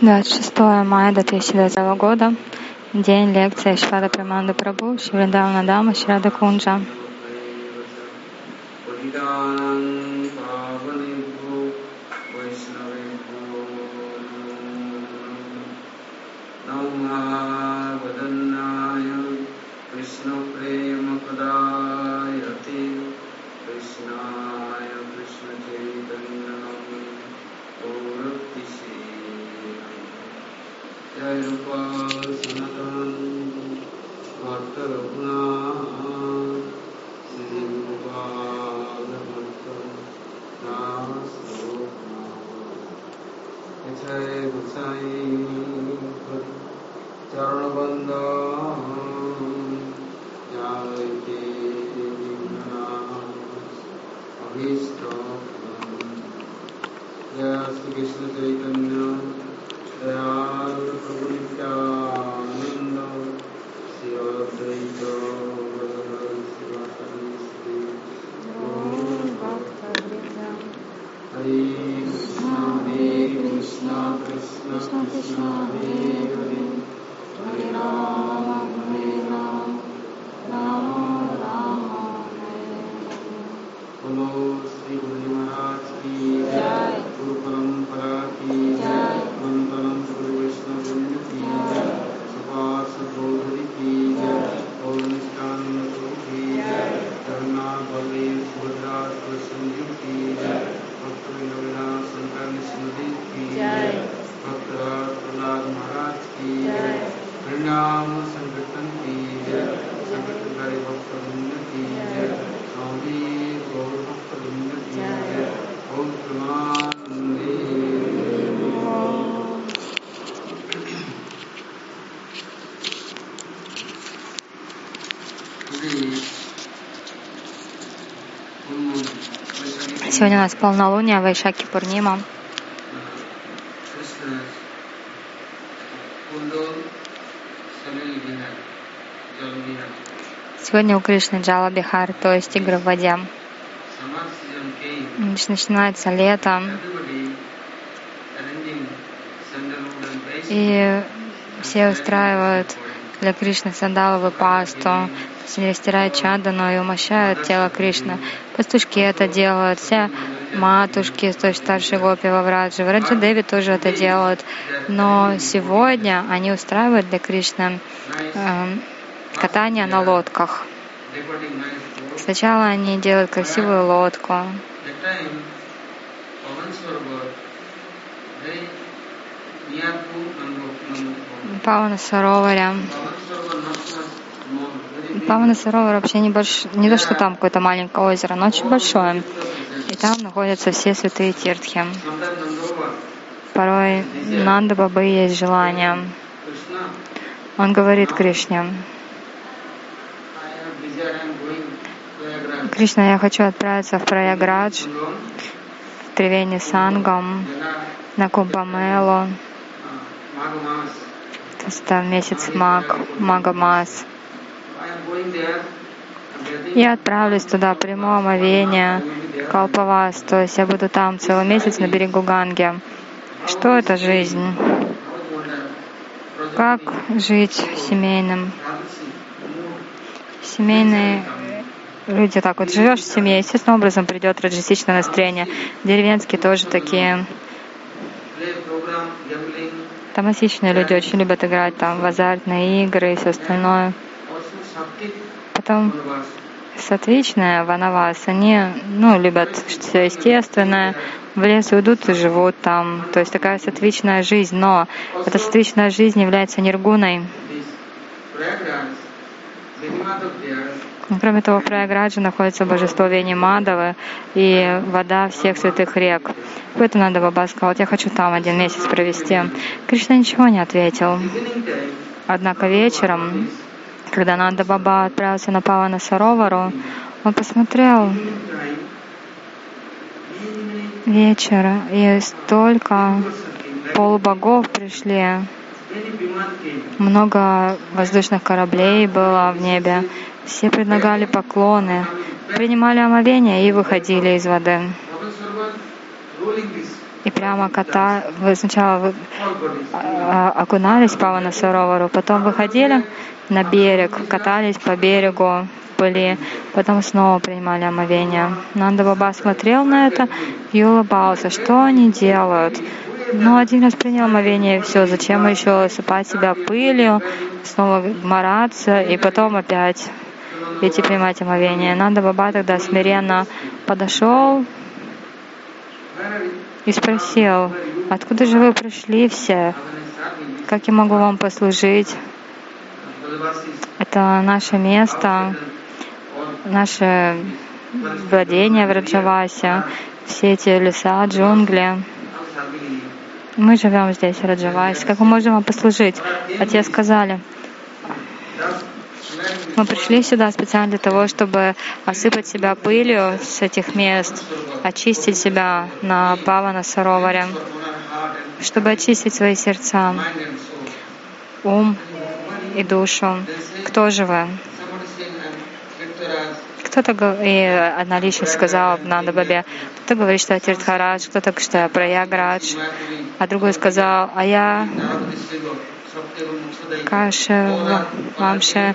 Двадцать шестое мая 2020 года. День лекции Шрада Праманда Прабhu, Шривриндавана Дама, Шрада Кунджа. जय गुसाई चरण बंदा जाके अभीष्ट जय श्री कृष्ण चैतन्य दयाल प्रभु नित्यानंद श्री हरे कृष्ण कृष्ण हरे हरे हरे राम हरे राम राम श्री गुरु महाराज की Сегодня у нас полнолуние, Вайшаки Пурнима. Сегодня у Кришны Джала Бихар, то есть игры в воде. Начинается лето. И все устраивают для Кришны сандаловую пасту, они растирают чадану и умощают тело Кришны. Пастушки это делают, все матушки, то есть старшие гопи во Враджи. Враджа Деви тоже это делают. Но сегодня они устраивают для Кришны э, катание на лодках. Сначала они делают красивую лодку. Павана Сароваря. Павана Саровар вообще не, больш... не то, что там какое-то маленькое озеро, но очень большое. И там находятся все святые тиртхи. Порой Нанда Бабы есть желание. Он говорит Кришне, Кришна, я хочу отправиться в Праяградж, в Тривени Сангам, на Кумбамелу. Это месяц Маг, Магамас. Я отправлюсь туда, приму омовение, Калпавас, то есть я буду там целый месяц на берегу Ганги. Что это жизнь? Как жить семейным? Семейные люди так вот живешь в семье, естественным образом придет раджестичное настроение. Деревенские тоже такие. Тамасичные люди очень любят играть там в азартные игры и все остальное. Потом сатвичная ванавас, они ну, любят все естественное, в лес уйдут и живут там. То есть такая сатвичная жизнь, но эта сатвичная жизнь является ниргуной. Кроме того, в Праяграджи находится божество Вени Мадавы и вода всех святых рек. Поэтому надо Баба сказал, я хочу там один месяц провести. Кришна ничего не ответил. Однако вечером когда Нанда Баба отправился на Павана Саровару, он посмотрел вечер, и столько полубогов пришли, много воздушных кораблей было в небе, Все предлагали поклоны, принимали омовение и выходили из воды. И прямо кота, вы сначала вы, а, окунались в Павана Саровару, потом выходили на берег, катались по берегу, были, потом снова принимали омовение. Нанда Баба смотрел на это и улыбался. Что они делают? Ну, один раз принял омовение, и все. Зачем еще сыпать себя пылью, снова мараться, и потом опять идти принимать омовение. Нанда Баба тогда смиренно подошел и спросил, откуда же вы пришли все? Как я могу вам послужить? Это наше место, наше владение в Раджавасе, все эти леса, джунгли. Мы живем здесь, в Раджавасе. Как мы можем вам послужить? Отец сказали, мы пришли сюда специально для того, чтобы осыпать себя пылью с этих мест, очистить себя на Павана Сароваре, чтобы очистить свои сердца, ум и душу. Кто же вы? Кто-то, и одна личность сказала в Нандабабе, кто-то говорит, что я Тиртхарадж, кто-то, что я Праяградж, а другой сказал, а я Каша, Вамша,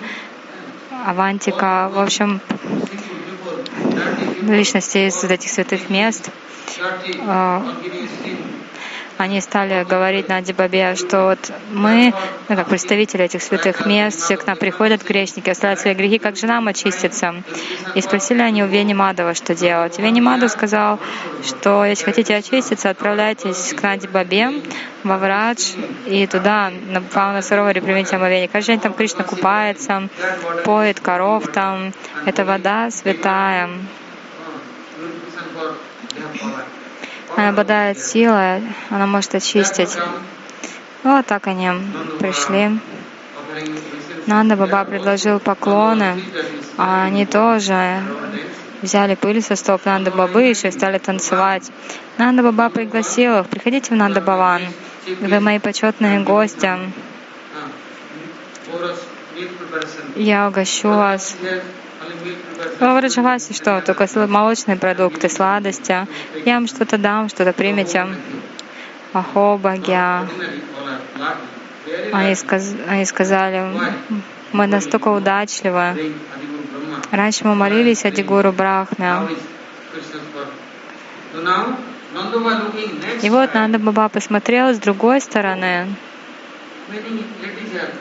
Авантика, в общем, личности из этих святых мест они стали говорить на Бабе, что вот мы, ну, как представители этих святых мест, все к нам приходят грешники, оставляют свои грехи, как же нам очиститься? И спросили они у Вени Мадова, что делать. Вени Мадов сказал, что если хотите очиститься, отправляйтесь к Нади Бабе, во Врадж, и туда, на Павна Сароваре, примите омовение. Каждый день там Кришна купается, поет коров там. Это вода святая. Она обладает силой, она может очистить. Вот так они пришли. Нанда Баба предложил поклоны, а они тоже взяли пыль со стоп Нанда Бабы еще стали танцевать. Нанда Баба пригласил их, приходите в Нанда Баван, вы мои почетные гости. Я угощу вас. В Раджавасе что? Только молочные продукты, сладости. Я вам что-то дам, что-то примете. Ахо, Бхагья. Они, сказ... Они сказали, мы настолько удачливы. Раньше мы молились о Дигуру Брахме. И вот Нанда Баба посмотрел с другой стороны.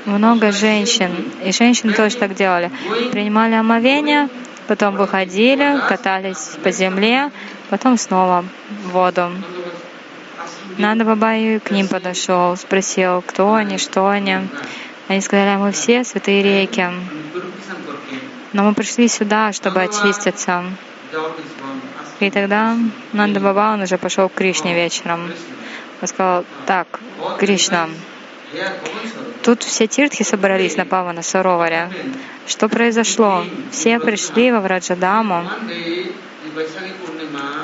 Много женщин, и женщины тоже так делали. Принимали омовение, потом выходили, катались по земле, потом снова в воду. Нанда Бабай к ним подошел, спросил, кто они, что они. Они сказали, «А мы все святые реки. Но мы пришли сюда, чтобы очиститься. И тогда Нанда Баба, он уже пошел к Кришне вечером. Он сказал, так, Кришна, Тут все тиртхи собрались на Павана Сароваре. Что произошло? Все пришли во Враджадаму.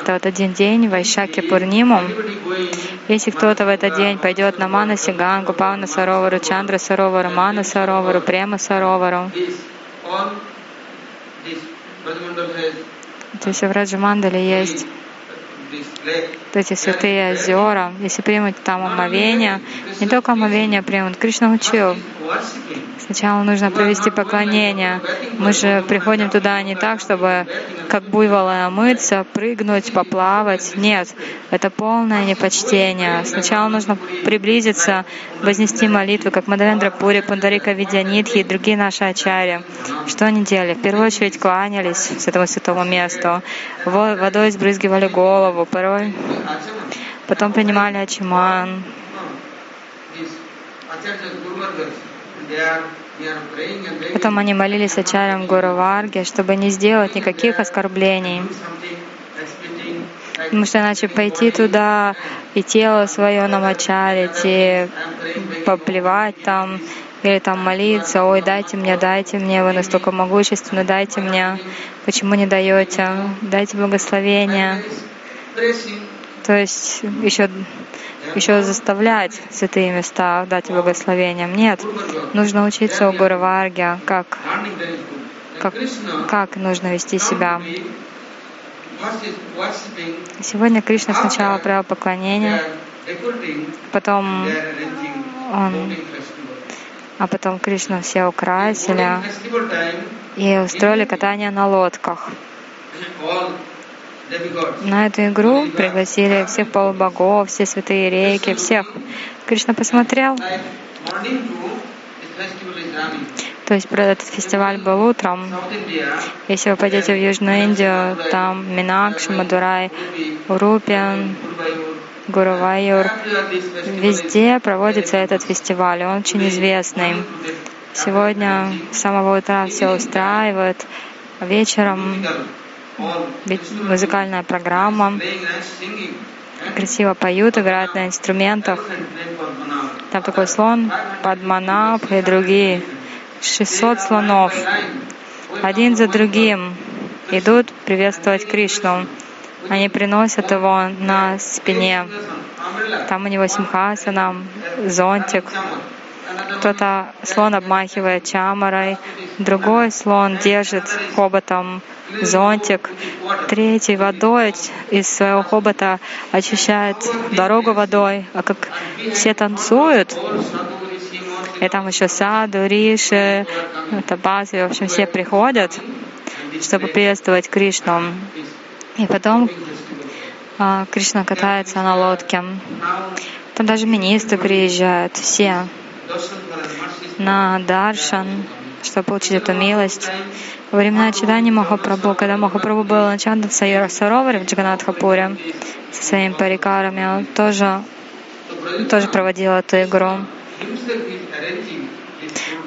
Это вот один день, Вайшаки Пурниму. Если кто-то в этот день пойдет на Мана Сигангу, Павана Саровару, Чандра Саровару, Мана Саровару, Према Саровару, то есть в Раджамандале есть эти святые озера, если примут там омовение, не только омовение примут, Кришна учил. Сначала нужно провести поклонение. Мы же приходим туда не так, чтобы как буйволы омыться, прыгнуть, поплавать. Нет, это полное непочтение. Сначала нужно приблизиться, вознести молитвы, как Мадавендра Пури, Пундарика Видянитхи и другие наши ачари. Что они делали? В первую очередь кланялись с этого святого места, водой сбрызгивали голову, порой потом принимали ачиман. Потом они молились Ачарям Гуру Варге, чтобы не сделать никаких оскорблений. Потому что иначе пойти туда и тело свое намочалить, и поплевать там, или там молиться, ой, дайте мне, дайте мне, вы настолько могущественны, дайте мне, почему не даете, дайте благословение. То есть еще еще заставлять святые места дать благословением. Нет, нужно учиться у Гуру Варги, как как, как нужно вести себя. Сегодня Кришна сначала провел поклонение, потом он, а потом Кришну все украсили и устроили катание на лодках. На эту игру пригласили всех полубогов, все святые реки, всех. Кришна посмотрел. То есть этот фестиваль был утром. Если вы пойдете в Южную Индию, там Минакш, Мадурай, Урупин, Гурувайюр, везде проводится этот фестиваль, он очень известный. Сегодня с самого утра все устраивают, вечером музыкальная программа, красиво поют, играют на инструментах. Там такой слон, Падманаб и другие. 600 слонов, один за другим, идут приветствовать Кришну. Они приносят его на спине. Там у него симхасана, зонтик. Кто-то слон обмахивает чамарой, другой слон держит хоботом зонтик, третий водой из своего хобота очищает дорогу водой. А как все танцуют, и там еще Саду, Риши, Табази, в общем, все приходят, чтобы приветствовать Кришну. И потом а, Кришна катается на лодке. Там даже министры приезжают, все на Даршан, чтобы получить эту милость. Во времена читания Махапрабху, когда Махапрабху был на Чанда в Сароваре в Джаганатхапуре со своими парикарами, он тоже, тоже проводил эту игру.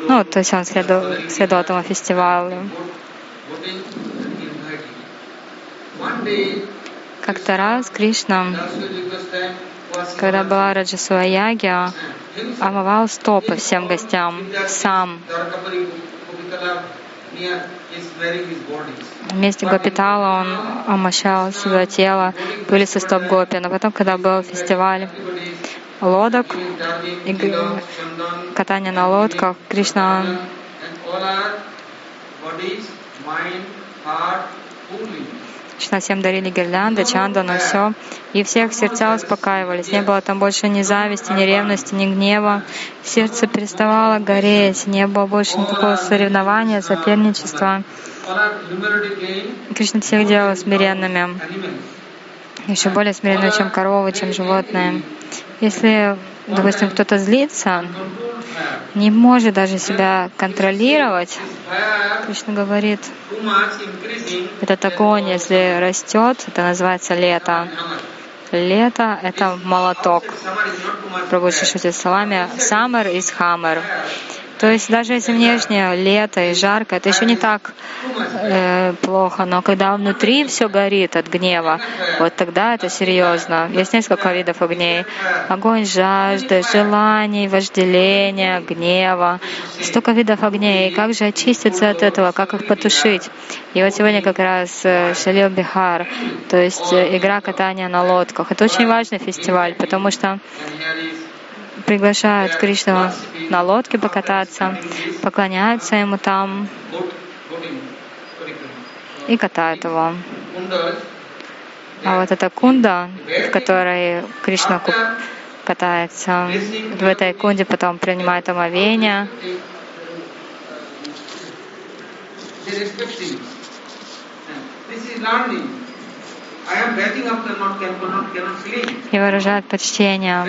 Ну, то есть он следовал, следовал этому фестивалю. Как-то раз Кришна, когда была Раджасуа Ягия, омывал стопы всем гостям сам. Вместе Гопитала он омощал свое тело, были со стоп Гопи. Но потом, когда был фестиваль лодок и катание на лодках, Кришна Кришна всем дарили гирлянды, чандану, все. И всех сердца успокаивались. Не было там больше ни зависти, ни ревности, ни гнева. Сердце переставало гореть. Не было больше никакого соревнования, соперничества. Кришна всех делал смиренными. Еще более смиренными, чем коровы, чем животные. Если, допустим, кто-то злится, не может даже себя контролировать, Кришна говорит, этот огонь, если растет, это называется лето. Лето — это молоток. Пробуешь шутить словами. Саммер из хаммер. То есть даже если внешне лето и жарко, это еще не так э, плохо, но когда внутри все горит от гнева, вот тогда это серьезно. Есть несколько видов огней. Огонь жажды, желаний, вожделения, гнева. Столько видов огней. Как же очиститься от этого, как их потушить? И вот сегодня как раз э, Шалил Бихар, то есть э, игра катания на лодках. Это очень важный фестиваль, потому что приглашают Кришну на лодке покататься, поклоняются ему там и катают его. А вот эта кунда, в которой Кришна катается, в этой кунде потом принимает омовение. This is learning и выражают почтение.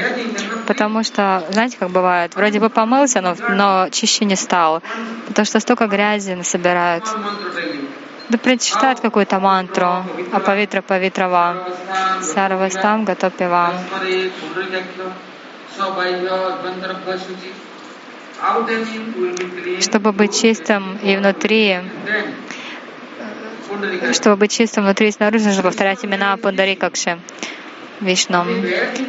Потому что, знаете, как бывает, вроде бы помылся, но, но чище не стал, потому что столько грязи насобирают. Да прочитают какую-то мантру, а павитра павитрава, сарвастам гатопива. Чтобы быть чистым и внутри, чтобы быть чистым внутри и снаружи, нужно повторять имена Пундарикакши. Вишну.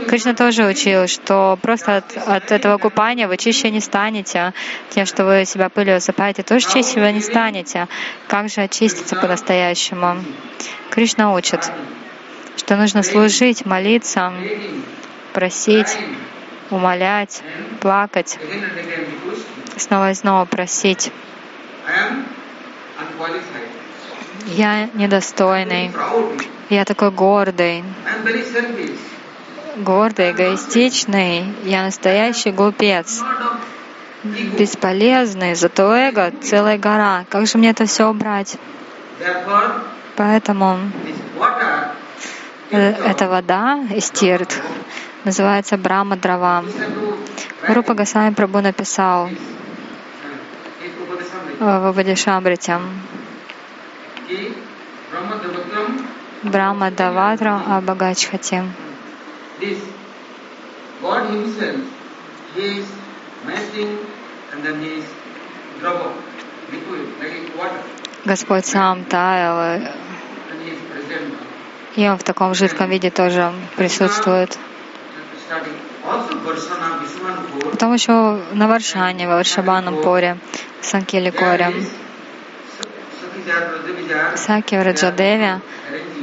Кришна тоже учил, что просто от, от этого купания вы чище не станете. Тем, что вы себя пылью засыпаете, тоже чище вы не станете. Как же очиститься по-настоящему? Кришна учит, что нужно служить, молиться, просить, умолять, плакать, снова и снова просить я недостойный, я такой гордый, гордый, эгоистичный, я настоящий глупец, бесполезный, зато эго — целая гора. Как же мне это все убрать? Поэтому э, эта вода из тирт называется Брама Дрова. Рупа Гасами Прабу написал в Упадишамрите, Брама Даватра like water. Господь сам таял, э, и он в таком жидком виде тоже присутствует. Потом еще на Варшане, в Варшабанном поре, в Санкеликоре. Саки в Раджадеве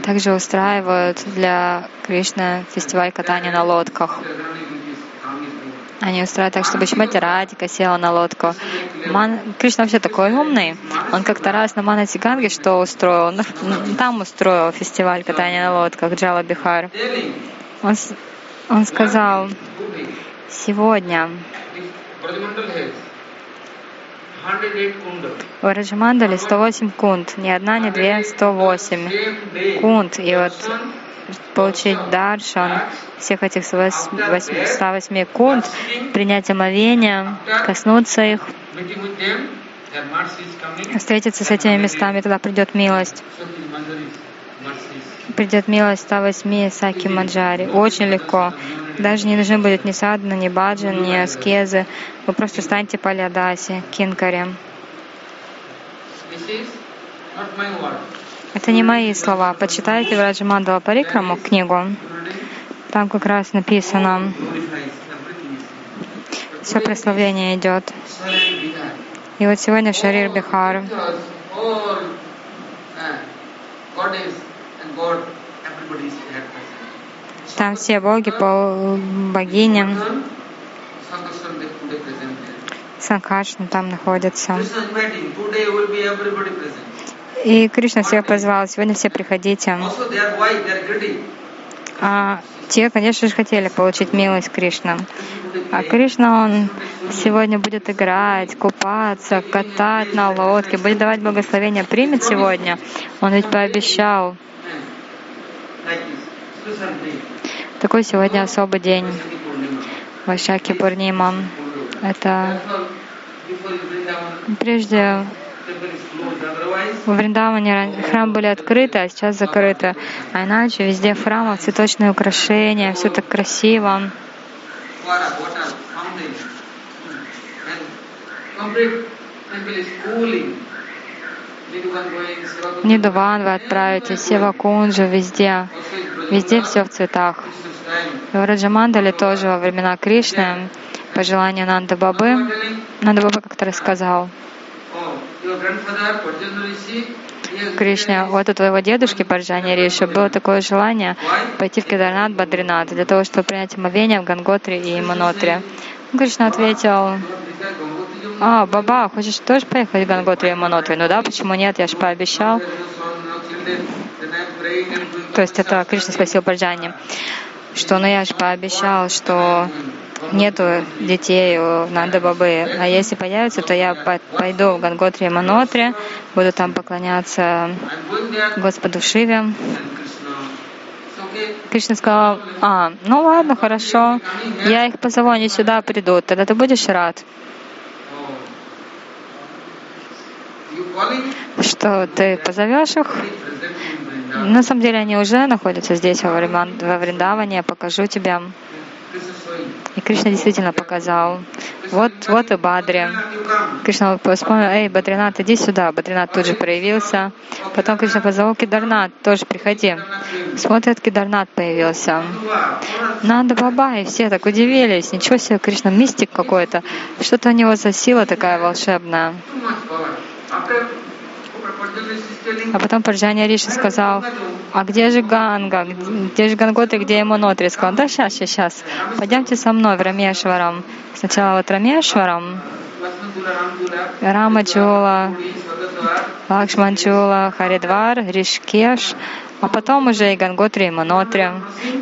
также устраивают для Кришны фестиваль катания на лодках. Они устраивают так, чтобы Шимати Радика села на лодку. Ман... Кришна вообще такой умный. Он как-то раз на Мана Ганге что устроил? Он м, там устроил фестиваль катания на лодках Джала Бихар. Он, он сказал, сегодня this Brajamandal has 108 kunda в Раджамандале 108 кунт, ни одна, ни две, 108 same day. кунт. И вот получить даршан всех этих 108 108 кунт, принять омовение, коснуться их, встретиться с этими местами, тогда придет милость. Придет милость 108 Саки Маджари. Очень легко. Даже не нужны будет ни садхана, ни баджан, ни аскезы. Вы просто станьте my word Это не мои слова. Почитайте в Раджамандала Парикраму книгу. Там как раз написано, все прославление идет. И вот сегодня Шарир Бихар. Там все боги, there. Санкашна там находится. И Кришна всех позвал. Сегодня все приходите. А те, конечно же, хотели получить милость Кришны. А Кришна, он сегодня будет играть, купаться, катать на лодке, будет давать благословение. Примет сегодня. Он ведь пообещал. Такой сегодня особый день. Вайшаки Пурнима. Это прежде в Вриндаване храм были открыты, а сейчас закрыты. А иначе везде в храмах цветочные украшения, все так красиво. complete temple is cooling. Нидуван вы отправитесь, Севакунджа, везде. also is Везде все в цветах. И в Раджамандале тоже во времена Кришны, по желанию Нанда Бабы, Нанда Баба как-то рассказал Кришне, вот у твоего дедушки Парджани Риши было такое желание пойти в Кедарнат Бадринат для того, чтобы принять омовение в Ганготре и Манотре. Кришна ответил, а, Баба, хочешь тоже поехать в Ганготре и Манотре? Ну да, почему нет, я же пообещал. То есть это Кришна спросил Парджани, что ну я же пообещал, что нету детей у Нанда Бабы, а если появится, то я по- пойду в Ганготре и Манотре, буду там поклоняться Господу Шиве. Кришна сказал, а, ну ладно, хорошо, я их позову, они сюда придут, тогда ты будешь рад, что ты позовешь их. На самом деле они уже находятся здесь, во, Вриман- во Вриндаване, я покажу тебе. И Кришна действительно показал. Вот, вот и Бадри. Кришна вспомнил, эй, Бадринат, иди сюда. Бадринат тут же проявился. Потом Кришна позвал Кидарнат, тоже приходи. Смотрит, Кидарнат появился. Нанда Баба, и все так удивились. Ничего себе, Кришна мистик какой-то. Что-то у него за сила такая волшебная. А потом Парджани Риши сказал, а где же Ганга, где же Гангота, где ему Нотри? Сказал, да сейчас, сейчас, сейчас, пойдемте со мной в Рамешварам. Сначала вот Рамешварам, Рама Чула, Лакшман Чула, Харидвар, Ришкеш, а потом уже и Ганготри, и Манотри.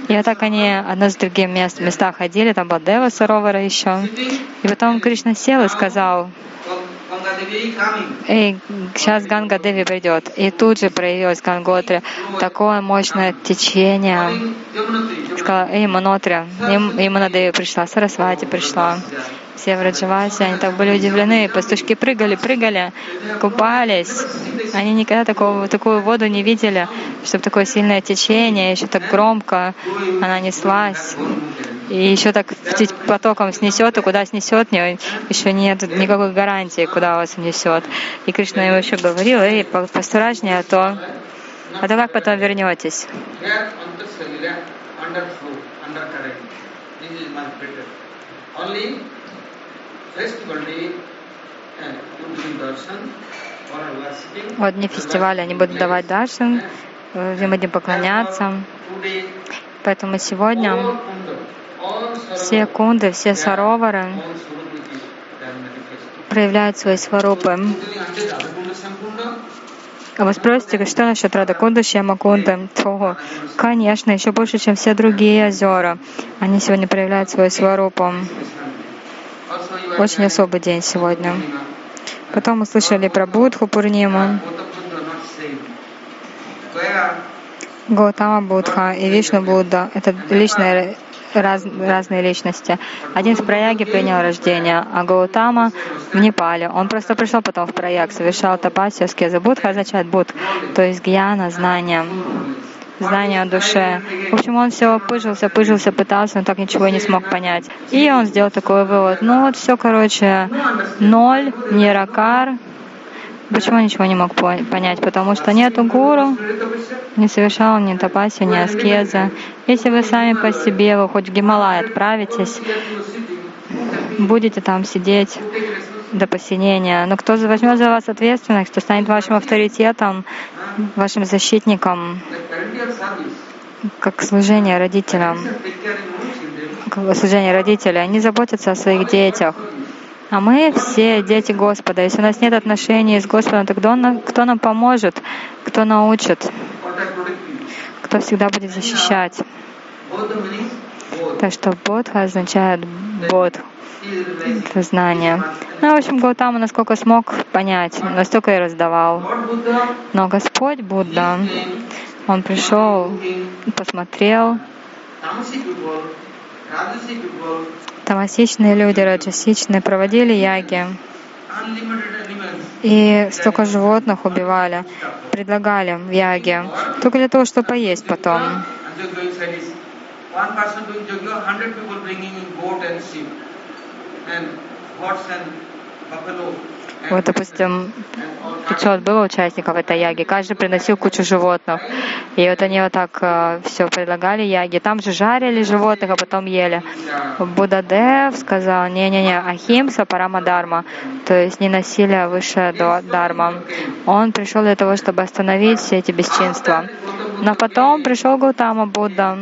И вот так они одно с другим мест, места ходили, там была Дева Саровара еще. И потом Кришна сел и сказал, Эй, сейчас Ганга Деви придет. И тут же проявилось Ганготри. Такое мощное течение. Сказала. И, и Манадеви пришла, Сарасвати пришла. Все в Раджавасе, они так были удивлены. Пастушки прыгали, прыгали, купались. Они никогда такого, такую воду не видели, чтобы такое сильное течение, еще так громко она неслась и еще так потоком снесет, и куда снесет, еще нет никакой гарантии, куда вас несет. И Кришна ему еще говорил, эй, постражнее, а то, а то как потом вернетесь? Вот дни фестиваля они будут давать даршан, мы будем поклоняться. Поэтому сегодня все кунды, все саровары проявляют свои сварупы. А вы спросите, что насчет Радакунда, Шьямакунда? То, конечно, еще больше, чем все другие озера. Они сегодня проявляют свою сварупу. Очень особый день сегодня. Потом мы слышали про Будху Пурниму. Гаутама Будха и Вишну Будда — это личная раз, разные личности. Один в Праяге принял рождение, а Гаутама в Непале. Он просто пришел потом в Праяг, совершал тапасию, скеза. Будха означает буд, то есть гьяна, знание знание о душе. В общем, он все пыжился, пыжился, пытался, но так ничего и не смог понять. И он сделал такой вывод. Ну вот все, короче, ноль, ниракар, Почему ничего не мог понять? Потому что нету гуру, не совершал ни тапаси, ни аскеза. Если вы сами по себе, вы хоть в Гималай отправитесь, будете там сидеть до посинения. Но кто возьмет за вас ответственность, кто станет вашим авторитетом, вашим защитником, как служение родителям, как служение родителей, они заботятся о своих детях. А мы все дети Господа. Если у нас нет отношений с Господом, то кто нам, кто нам поможет, кто научит, кто всегда будет защищать. Так что Бодха означает Бод, это знание. Ну, в общем, Гаутама, насколько смог понять, настолько и раздавал. Но Господь Будда, Он пришел, посмотрел, Тамасичные люди, раджасичные проводили яги. И столько животных убивали, предлагали в яге, только для того, чтобы поесть потом. Вот, допустим, 500 было участников этой яги, каждый приносил кучу животных. И вот они вот так э, все предлагали яги. Там же жарили животных, а потом ели. Будадев сказал, не-не-не, ахимса парамадарма, то есть не насилие, а высшая дарма. Он пришел для того, чтобы остановить все эти бесчинства. Но потом пришел Гутама Будда.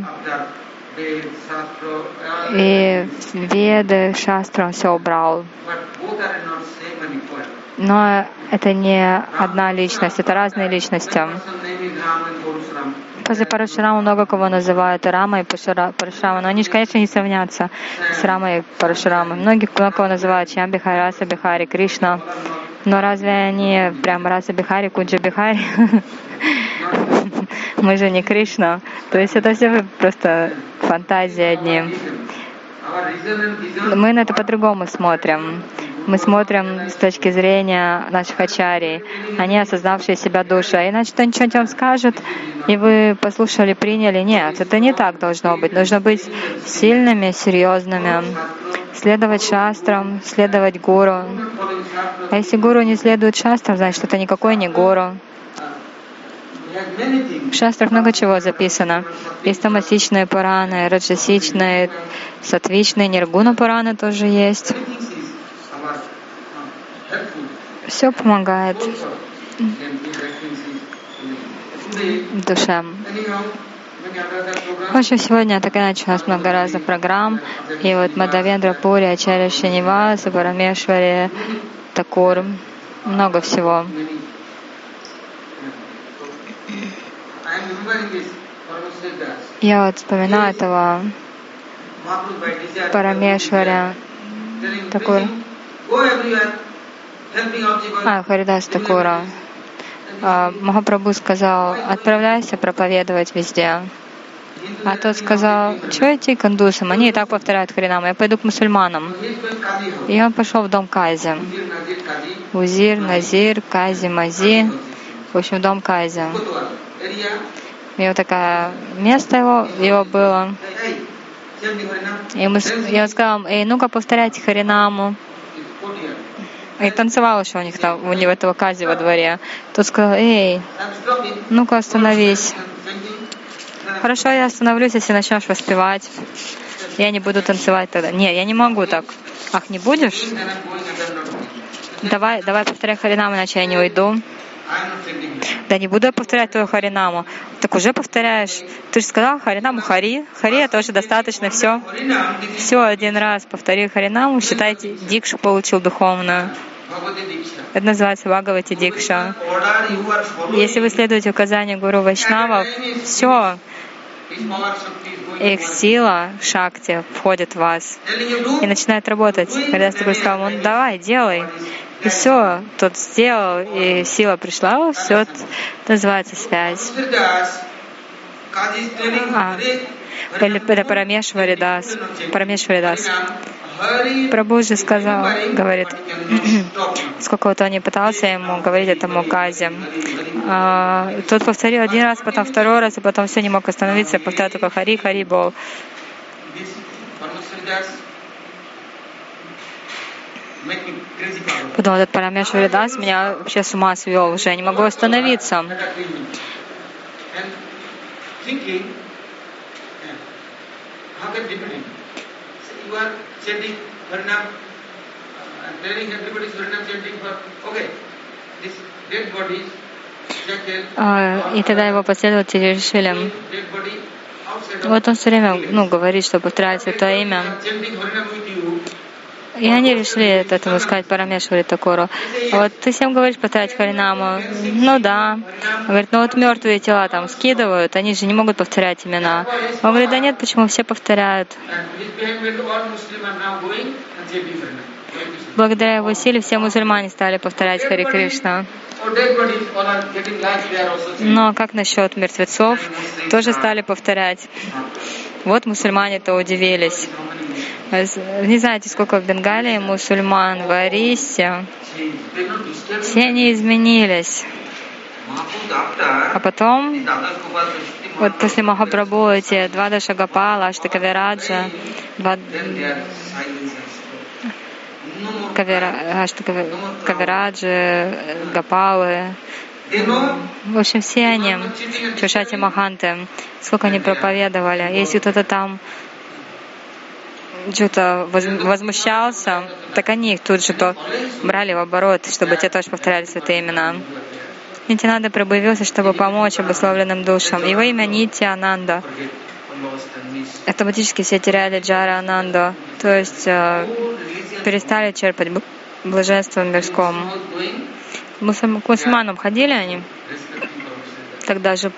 И Веды, Шастрам все убрал. Но это не одна личность, это разные личности. После Парашурама много кого называют Рама и Парашурама, но они же, конечно, не сравнятся с Рамой и Парашурамой. Многих много кого называют Чьям Бихари, Раса Бихари, Кришна. Но разве они прям Раса Бихари, Куджа Бихари? Мы же не Кришна. То есть это все просто фантазии одни. Мы на это по-другому смотрим мы смотрим с точки зрения наших ачарий, они осознавшие себя души. А иначе кто ничего вам скажет, и вы послушали, приняли. Нет, это не так должно быть. Нужно быть сильными, серьезными, следовать шастрам, следовать гуру. А если гуру не следует шастрам, значит, это никакой не гуру. В шастрах много чего записано. Есть тамасичные Пураны, раджасичные, сатвичные, ниргуна Пураны тоже есть все помогает душе. В общем, сегодня такая началась много разных программ. И вот Мадавендра Пури, Ачарья Шиниваса, Парамешвари, Такур, много всего. Я вот вспоминаю этого Парамешваря Такур. А, Харидас Такура. А, Махапрабху сказал, отправляйся проповедовать везде. А тот сказал, что идти к индусам? Они и так повторяют Харинам, я пойду к мусульманам. И он пошел в дом Кази. Узир, Назир, Кази, Мази. В общем, дом Кази. У него такое место его, его было. И мы, я сказал, эй, ну-ка повторяйте Харинаму. И танцевал еще у них там, у него этого Кази во дворе. Тот сказал, эй, ну-ка остановись. Хорошо, я остановлюсь, если начнешь воспевать. Я не буду танцевать тогда. Не, я не могу так. Ах, не будешь? Давай, давай повторяй Харинам, иначе я не уйду. Да не буду я повторять твою Харинаму. Так уже повторяешь. Ты же сказал Харинаму Хари. Хари это уже достаточно, все. Все, один раз повтори Харинаму, считайте, Дикшу получил духовную. Это называется Бхагавати Дикша. Если вы следуете указанию Гуру Вайшнава, все, их сила, шакти, входит в вас и начинает работать. Когда такой сказал, ну давай, делай. И все, тот сделал, и сила пришла, все это называется связь. А, это Парамешваридас. Парамешваридас. Прабhu же сказал, говорит, сколько вот он не пытался ему говорить этому Казе. А, тот повторил один раз, потом второй раз, и потом все не мог остановиться, повторял только Хари, Хари Бол. Потом этот Парамешвари Дас меня вообще с ума свел уже, я не могу остановиться. А, и тогда его последователи решили, вот он все время ну, говорит, что повторяется это имя. И они решили это ему сказать Парамешвари Такору. А вот ты всем говоришь повторять Харинаму. Ну да. Он говорит, ну вот мертвые тела там скидывают, они же не могут повторять имена. Он говорит, да нет, почему все повторяют? Благодаря его силе все мусульмане стали повторять Хари Кришна. Но как насчет мертвецов? Тоже стали повторять. Вот мусульмане-то удивились. Не знаете, сколько в Бенгалии мусульман в Арисе. Все они изменились. А потом, вот после Махапрабху эти два Дашагапала, Аштакавираджа, два Кавираджи, Гапалы, в общем, все они, Чушати Маханты, сколько они проповедовали. Если кто-то там что-то возмущался, так они их тут же то брали в оборот, чтобы те тоже повторяли святые имена. Нитянанда пробавился, чтобы помочь обусловленным душам. Его имя Нити Ананда. Автоматически все теряли Джара Ананду, то есть э, перестали черпать блаженство мирском. К мусульманам ходили они? Тогда же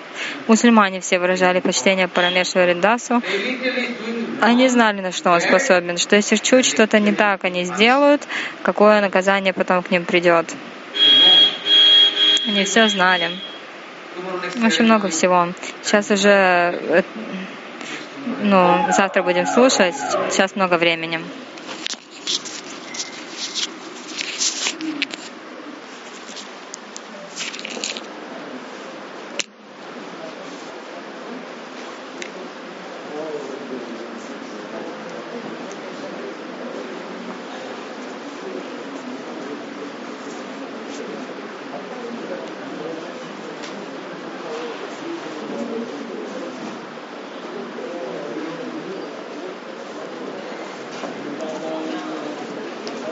мусульмане все выражали почтение Парамешвари Дасу. Они знали, на что он способен, что если чуть что-то не так они сделают, какое наказание потом к ним придет. Они все знали. Очень много всего. Сейчас уже, э, ну, завтра будем слушать, сейчас много времени.